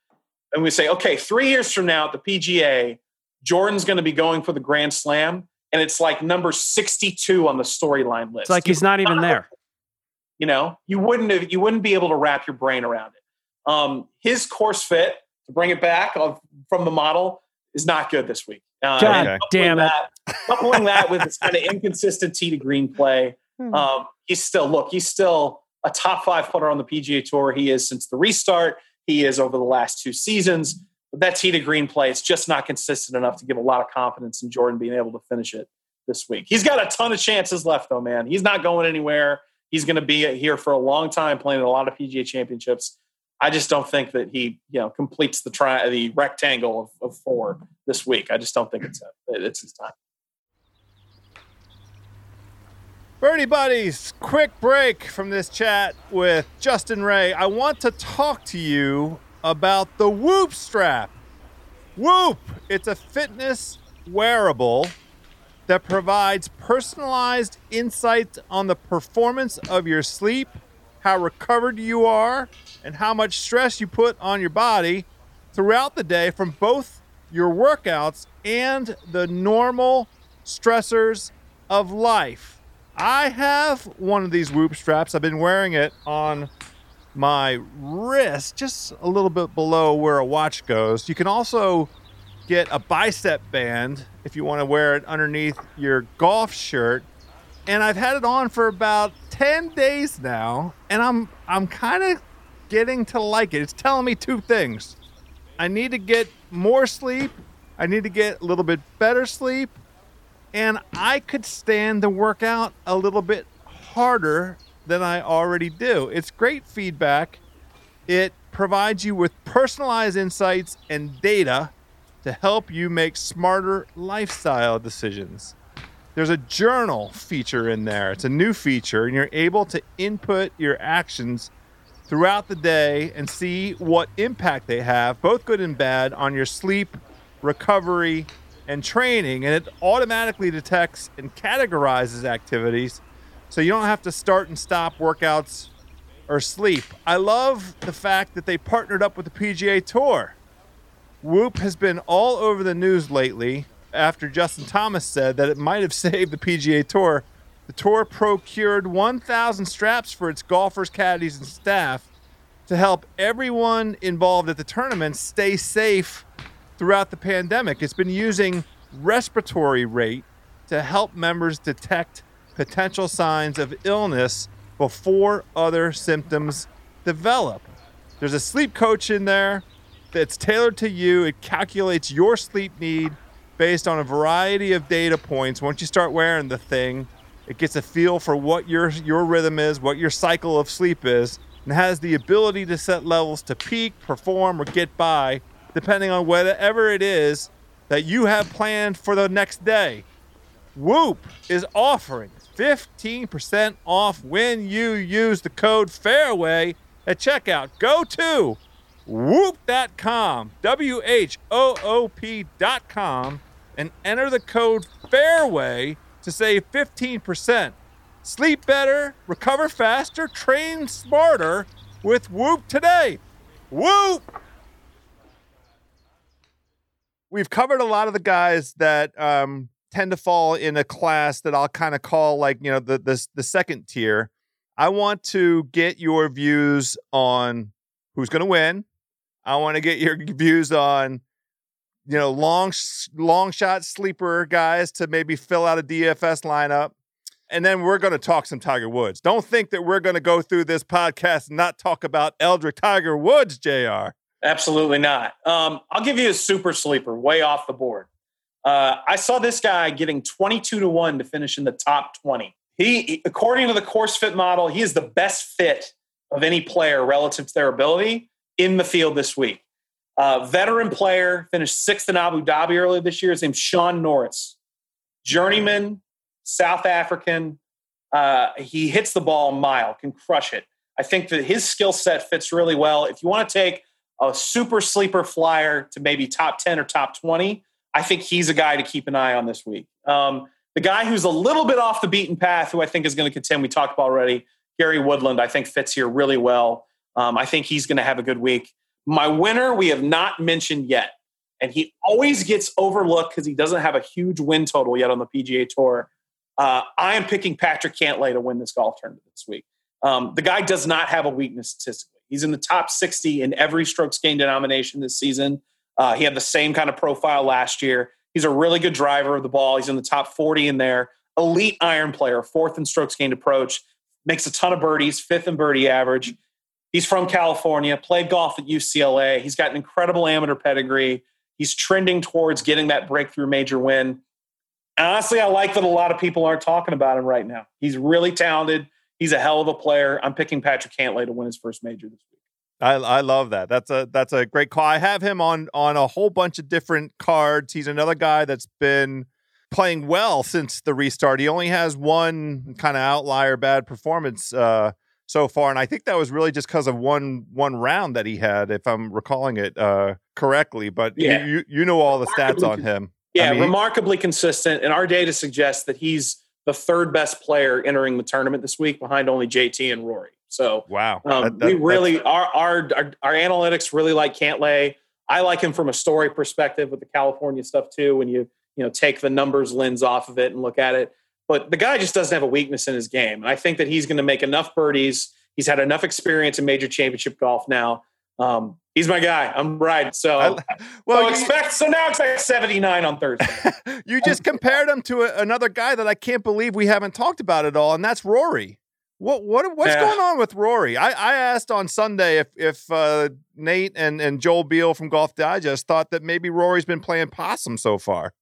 and we say, okay, three years from now at the PGA, Jordan's going to be going for the Grand Slam, and it's like number 62 on the storyline list. It's like he's not even there. You know, you wouldn't have, you wouldn't be able to wrap your brain around it. Um, his course fit to bring it back of, from the model is not good this week. Uh, God damn it! That, coupling that with this kind of inconsistent tee to green play, hmm. um, he's still look. He's still a top five putter on the PGA Tour. He is since the restart. He is over the last two seasons. But that tee to green play, it's just not consistent enough to give a lot of confidence in Jordan being able to finish it this week. He's got a ton of chances left, though, man. He's not going anywhere. He's going to be here for a long time, playing a lot of PGA championships. I just don't think that he, you know, completes the tri- the rectangle of, of four this week. I just don't think it's a, it's his time. Birdie Buddies, quick break from this chat with Justin Ray. I want to talk to you about the Whoop strap. Whoop! It's a fitness wearable that provides personalized insights on the performance of your sleep, how recovered you are, and how much stress you put on your body throughout the day from both your workouts and the normal stressors of life. I have one of these Whoop straps. I've been wearing it on my wrist, just a little bit below where a watch goes. You can also get a bicep band if you want to wear it underneath your golf shirt. And I've had it on for about 10 days now, and I'm I'm kind of getting to like it. It's telling me two things. I need to get more sleep. I need to get a little bit better sleep. and I could stand the workout a little bit harder than I already do. It's great feedback. It provides you with personalized insights and data to help you make smarter lifestyle decisions. There's a journal feature in there. It's a new feature, and you're able to input your actions throughout the day and see what impact they have, both good and bad, on your sleep, recovery, and training. And it automatically detects and categorizes activities so you don't have to start and stop workouts or sleep. I love the fact that they partnered up with the PGA Tour. Whoop has been all over the news lately after Justin Thomas said that it might have saved the PGA Tour. The tour procured 1,000 straps for its golfers, caddies, and staff to help everyone involved at the tournament stay safe throughout the pandemic. It's been using respiratory rate to help members detect potential signs of illness before other symptoms develop. There's a sleep coach in there that's tailored to you. It calculates your sleep need based on a variety of data points. Once you start wearing the thing, it gets a feel for what your your rhythm is, what your cycle of sleep is, and has the ability to set levels to peak, perform, or get by, depending on whatever it is that you have planned for the next day. Whoop is offering 15% off when you use the code FAIRWAY at checkout. Go to whoop.com, W H O O P.com, and enter the code FAIRWAY to save 15%. Sleep better, recover faster, train smarter with Whoop today. Whoop! We've covered a lot of the guys that um, tend to fall in a class that I'll kind of call like, you know, the, the the second tier. I want to get your views on who's going to win. I want to get your views on you know long long shot sleeper guys to maybe fill out a DFS lineup. And then we're going to talk some Tiger Woods. Don't think that we're going to go through this podcast and not talk about Eldrick Tiger Woods, JR. Absolutely not. Um, I'll give you a super sleeper way off the board. Uh, I saw this guy getting 22 to 1 to finish in the top 20. He, according to the course fit model, he is the best fit of any player relative to their ability in the field this week. Uh, veteran player, finished sixth in Abu Dhabi earlier this year. His name's Shaun Norris. Journeyman, South African. Uh, he hits the ball a mile, can crush it. I think that his skill set fits really well. If you want to take a super sleeper flyer to maybe top 10 or top 20, I think he's a guy to keep an eye on this week. Um, the guy who's a little bit off the beaten path, who I think is going to contend, we talked about already, Gary Woodland, I think fits here really well. Um, I think he's going to have a good week. My winner, we have not mentioned yet. And he always gets overlooked because he doesn't have a huge win total yet on the PGA Tour. Uh, I am picking Patrick Cantlay to win this golf tournament this week. Um, the guy does not have a weakness statistically. He's in the top 60 in every strokes gained denomination this season. Uh, he had the same kind of profile last year. He's a really good driver of the ball. He's in the top 40 in there. Elite iron player, fourth in strokes gained approach, makes a ton of birdies, fifth in birdie average. He's from California, played golf at UCLA. He's got an incredible amateur pedigree. He's trending towards getting that breakthrough major win. And honestly, I like that a lot of people aren't talking about him right now. He's really talented. He's a hell of a player. I'm picking Patrick Cantlay to win his first major this week. I, I love that. That's a that's a great call. I have him on on a whole bunch of different cards. He's another guy that's been playing well since the restart. He only has one kind of outlier bad performance uh, so far, and I think that was really just because of one one round that he had, if I'm recalling it uh, correctly. But yeah. you you know all the stats on him. Yeah, I mean, remarkably consistent, and our data suggests that he's the third best player entering the tournament this week, behind only JT and Rory. So wow, um, that, that, we really our, our, our our analytics really like Cantlay. I like him from a story perspective with the California stuff too. When you you know take the numbers lens off of it and look at it, but the guy just doesn't have a weakness in his game. And I think that he's going to make enough birdies. He's had enough experience in major championship golf now. Um, he's my guy. I'm right. So, I, well, so expect so now expect 79 on Thursday. you just compared him to a, another guy that I can't believe we haven't talked about at all, and that's Rory. What what what's yeah. going on with Rory? I, I asked on Sunday if if uh, Nate and and Joel Beall from Golf Digest thought that maybe Rory's been playing possum so far.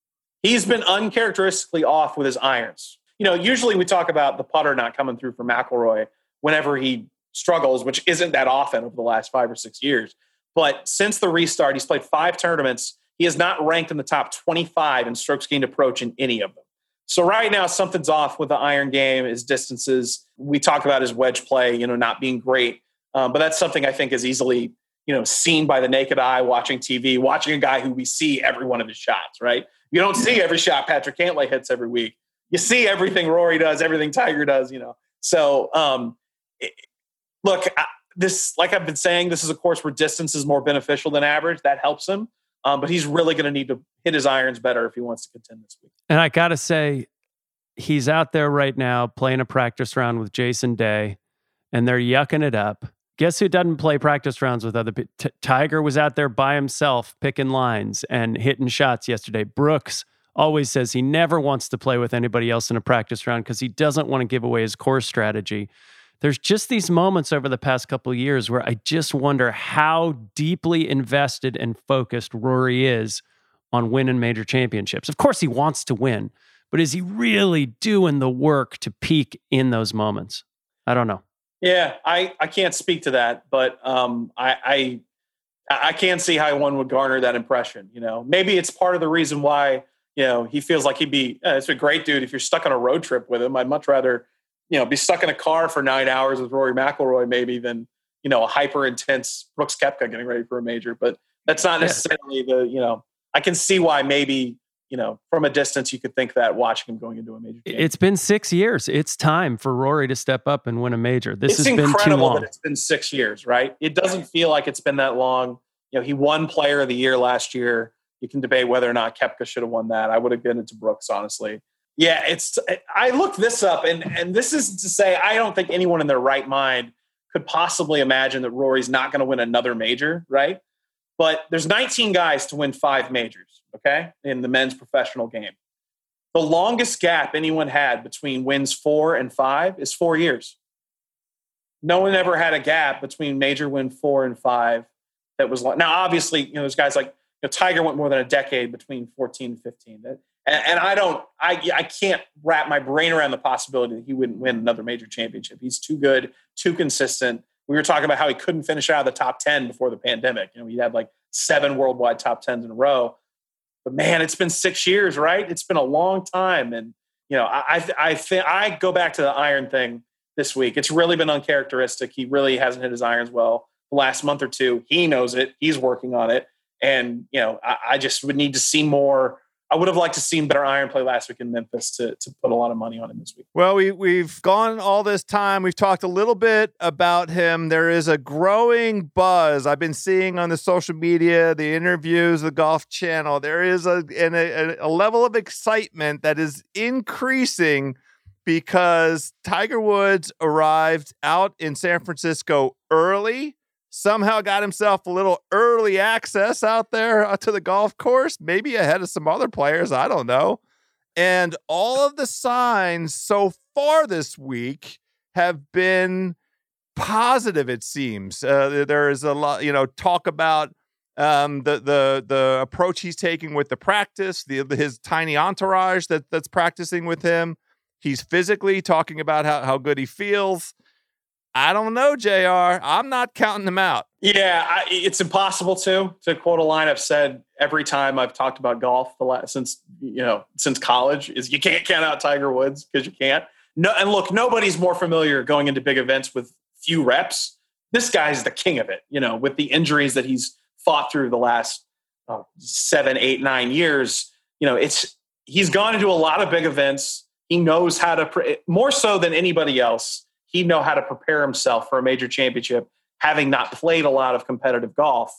He's been uncharacteristically off with his irons. You know, usually we talk about the putter not coming through for McIlroy whenever he struggles, which isn't that often over the last five or six years. But since the restart, he's played five tournaments. He has not ranked in the top 25 in strokes gained approach in any of them. So right now, something's off with the iron game, his distances. We talk about his wedge play, you know, not being great. Um, but that's something I think is easily, you know, seen by the naked eye watching TV, watching a guy who we see every one of his shots, right? You don't see every shot Patrick Cantlay hits every week. You see everything Rory does, everything Tiger does, you know. So, um, look, I, this, like I've been saying, this is a course where distance is more beneficial than average. That helps him. Um, but he's really going to need to hit his irons better if he wants to contend this week. And I got to say, he's out there right now playing a practice round with Jason Day, and they're yucking it up. Guess who doesn't play practice rounds with other people? T- Tiger was out there by himself picking lines and hitting shots yesterday. Brooks always says he never wants to play with anybody else in a practice round because he doesn't want to give away his course strategy there's just these moments over the past couple years where I just wonder how deeply invested and focused Rory is on winning major championships. Of course, he wants to win, but is he really doing the work to peak in those moments? I don't know. Yeah, I, I can't speak to that, but um, I, I I can't see how one would garner that impression. You know, maybe it's part of the reason why you know he feels like he'd be. Uh, it's a great dude. If you're stuck on a road trip with him, I'd much rather you know, be stuck in a car for nine hours with Rory McIlroy maybe than you know a hyper intense Brooks Koepka getting ready for a major. But that's not necessarily the you know. I can see why maybe you know from a distance you could think that watching him going into a major. Game. It's been six years. It's time for Rory to step up and win a major. This it's has been too long. That it's been six years, right? It doesn't feel like it's been that long. You know, he won Player of the Year last year. You can debate whether or not Koepka should have won that. I would have given it to Brooks, honestly. Yeah, it's. I looked this up, and and this is to say I don't think anyone in their right mind could possibly imagine that Rory's not going to win another major, right? But there's 19 guys to win five majors, okay, in the men's professional game. The longest gap anyone had between wins four and five is four years. No one ever had a gap between major win four and five that was long. Now, obviously, you know, there's guys like you know, Tiger went more than a decade between 14 and 15. And, and, I don't, I, I can't wrap my brain around the possibility that he wouldn't win another major championship. He's too good, too consistent. We were talking about how he couldn't finish out of the top 10 before the pandemic. You know, he had like seven worldwide top 10s in a row. But man, it's been six years, right? It's been a long time. And, you know, I, I, I think I go back to the iron thing this week. It's really been uncharacteristic. He really hasn't hit his irons well the last month or two. He knows it. He's working on it. And, you know, I, I just would need to see more I would have liked to seen better iron play last week in Memphis to, to put a lot of money on him this week. Well, we we've gone all this time. We've talked a little bit about him. There is a growing buzz I've been seeing on the social media, the interviews, the Golf Channel. There is a a, a level of excitement that is increasing because Tiger Woods arrived out in San Francisco early somehow got himself a little early access out there uh, to the golf course, maybe ahead of some other players. I don't know. And all of the signs so far this week have been positive, it seems. Uh, there is a lot, you know, talk about um, the the the approach he's taking with the practice, the his tiny entourage that that's practicing with him. He's physically talking about how, how good he feels. I don't know, JR. I'm not counting them out. Yeah, I, it's impossible to. To quote a line I've said every time I've talked about golf the last, since you know since college is you can't count out Tiger Woods because you can't. No, and look, nobody's more familiar going into big events with few reps. This guy's the king of it. You know, with the injuries that he's fought through the last oh, seven, eight, nine years. You know, it's he's gone into a lot of big events. He knows how to more so than anybody else he'd know how to prepare himself for a major championship, having not played a lot of competitive golf.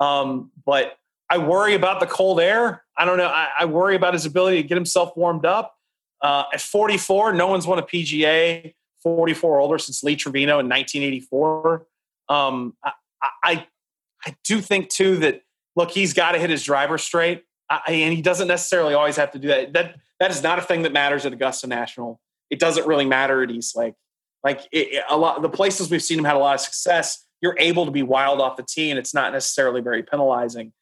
Um, but I worry about the cold air. I don't know. I, I worry about his ability to get himself warmed up. Uh, at 44, no one's won a PGA 44 or older since Lee Trevino in 1984. Um, I, I, I do think too that look, he's got to hit his driver straight, I, and he doesn't necessarily always have to do that. That that is not a thing that matters at Augusta National. It doesn't really matter at East Lake. Like it, a lot, the places we've seen him had a lot of success. You're able to be wild off the tee, and it's not necessarily very penalizing.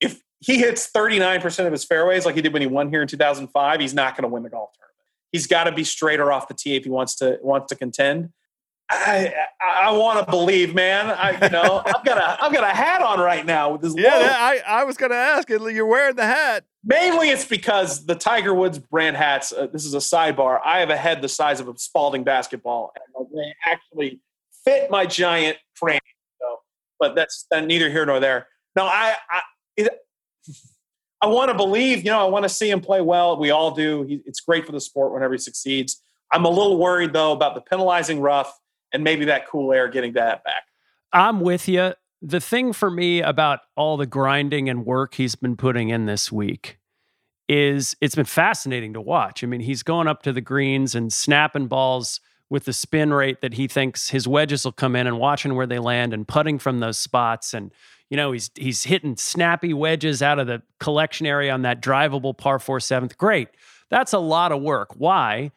If he hits 39% of his fairways like he did when he won here in 2005, he's not going to win the golf tournament. He's got to be straighter off the tee if he wants to wants to contend. I I, I want to believe, man. I you know I've got a I've got a hat on right now with this. Yeah, I I was going to ask. You're wearing the hat. Mainly, it's because the Tiger Woods brand hats. Uh, this is a sidebar. I have a head the size of a Spalding basketball, and they actually fit my giant frame. So, but that's uh, neither here nor there. No, I I, it, I want to believe. You know, I want to see him play well. We all do. He, it's great for the sport whenever he succeeds. I'm a little worried though about the penalizing rough and maybe that cool air getting that back. I'm with you. The thing for me about all the grinding and work he's been putting in this week is it's been fascinating to watch. I mean, he's going up to the greens and snapping balls with the spin rate that he thinks his wedges will come in and watching where they land and putting from those spots and you know he's he's hitting snappy wedges out of the collection area on that drivable par 4 seventh great that's a lot of work why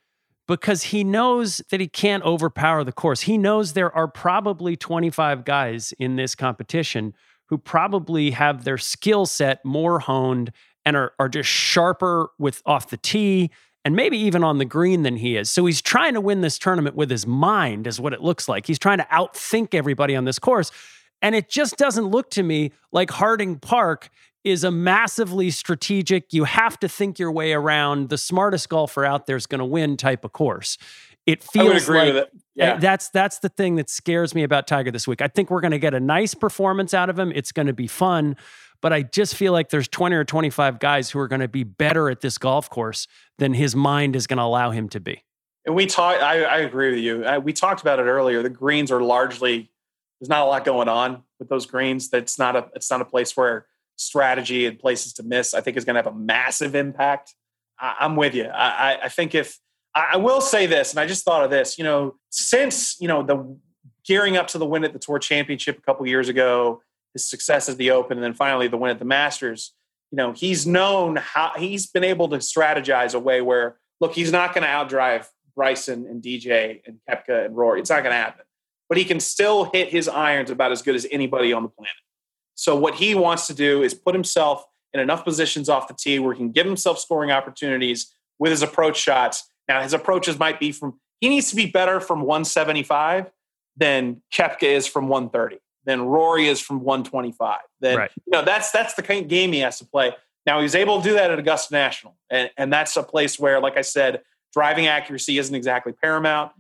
because he knows that he can't overpower the course. He knows there are probably 25 guys in this competition who probably have their skill set more honed and are, are just sharper with off the tee and maybe even on the green than he is. So he's trying to win this tournament with his mind, is what it looks like. He's trying to outthink everybody on this course. And it just doesn't look to me like Harding Park is a massively strategic, you have to think your way around the smartest golfer out there is going to win type of course. It feels like it. yeah. that's that's the thing that scares me about Tiger this week. I think we're going to get a nice performance out of him. It's going to be fun, but I just feel like there's 20 or 25 guys who are going to be better at this golf course than his mind is going to allow him to be. And we talked. I, I, agree with you. I, we talked about it earlier. The greens are largely there's not a lot going on with those greens. That's not a. It's not a place where strategy and places to miss, I think is going to have a massive impact. I, am with you. I, I think if I will say this, and I just thought of this, you know, since you know the gearing up to the win at the Tour Championship a couple years ago, his success at the Open, and then finally the win at the Masters. You know, he's known how he's been able to strategize a way where look, he's not going to outdrive Bryson and DJ and Koepka and Rory. It's not going to happen, but he can still hit his irons about as good as anybody on the planet. So what he wants to do is put himself in enough positions off the tee where he can give himself scoring opportunities with his approach shots. Now his approaches might be from he needs to be better from 175 than Koepka is from 130, than Rory is from 125. Then right. you know that's that's the kind of game he has to play. Now he was able to do that at Augusta National, and, and that's a place where, like I said, driving accuracy isn't exactly paramount.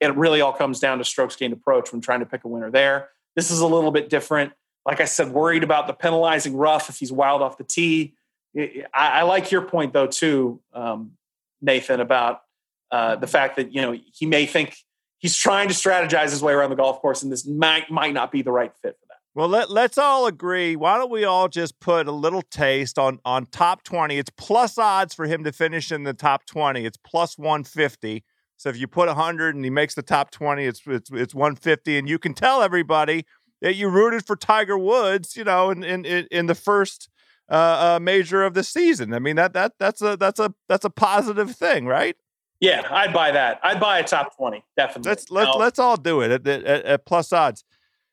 It really all comes down to strokes gained approach when trying to pick a winner there. This is a little bit different like I said, worried about the penalizing rough if he's wild off the tee. I, I like your point though too, um, Nathan, about uh, the fact that you know he may think he's trying to strategize his way around the golf course, and this might might not be the right fit for that. Well, let, let's all agree. Why don't we all just put a little taste on on top twenty? It's plus odds for him to finish in the top twenty. It's plus one fifty. So if you put hundred and he makes the top twenty, it's it's it's one fifty, and you can tell everybody that you rooted for Tiger Woods, you know, in in in the first uh, uh, major of the season. I mean that that that's a that's a that's a positive thing, right? Yeah, I'd buy that. I'd buy a top twenty, definitely. Let's let, no. let's all do it at, at, at, plus odds.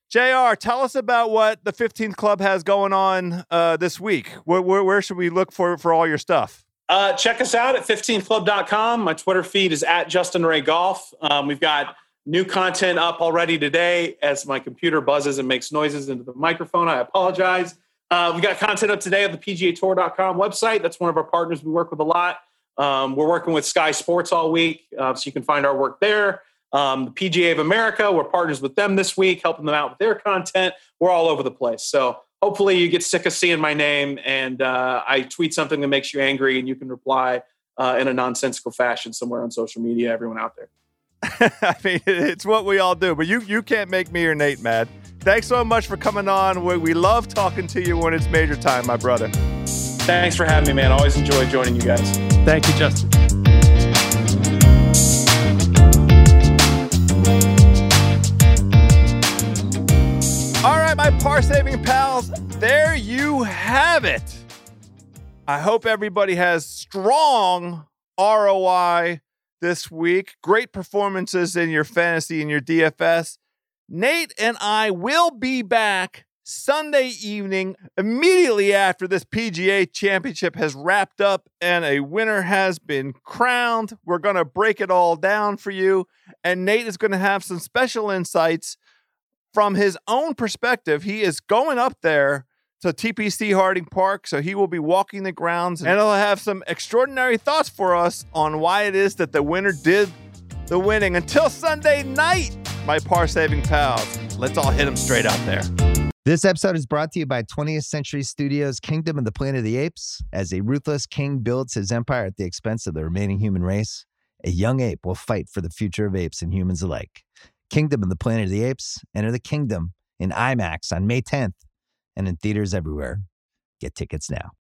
Jr. Tell us about what the 15th Club has going on uh, this week. Where, where, where should we look for for all your stuff? Uh, check us out at 15thclub.com. My Twitter feed is at Justin Ray Golf. Um, we've got New content up already today as my computer buzzes and makes noises into the microphone. I apologize. Uh, we got content up today at the PGAtour.com website. That's one of our partners we work with a lot. Um, we're working with Sky Sports all week, uh, so you can find our work there. Um, the PGA of America, we're partners with them this week, helping them out with their content. We're all over the place. So hopefully you get sick of seeing my name and uh, I tweet something that makes you angry and you can reply uh, in a nonsensical fashion somewhere on social media, everyone out there. I mean, it's what we all do, but you you can't make me or Nate mad. Thanks so much for coming on. We, we love talking to you when it's major time, my brother. Thanks for having me, man. Always enjoy joining you guys. Thank you, Justin. All right, my par saving pals, there you have it. I hope everybody has strong ROI this week. Great performances in your fantasy and your DFS. Nate and I will be back Sunday evening, immediately after this PGA championship has wrapped up and a winner has been crowned. We're going to break it all down for you. And Nate is going to have some special insights from his own perspective. He is going up there to TPC Harding Park, so he will be walking the grounds and he'll have some extraordinary thoughts for us on why it is that the winner did the winning. Until Sunday night, my par saving pals, let's all hit them straight out there. This episode is brought to you by 20th Century Studios' Kingdom of the Planet of the Apes. As a ruthless king builds his empire at the expense of the remaining human race, a young ape will fight for the future of apes and humans alike. Kingdom of the Planet of the Apes. Enter the kingdom in IMAX on May 10th and in theaters everywhere. Get tickets now.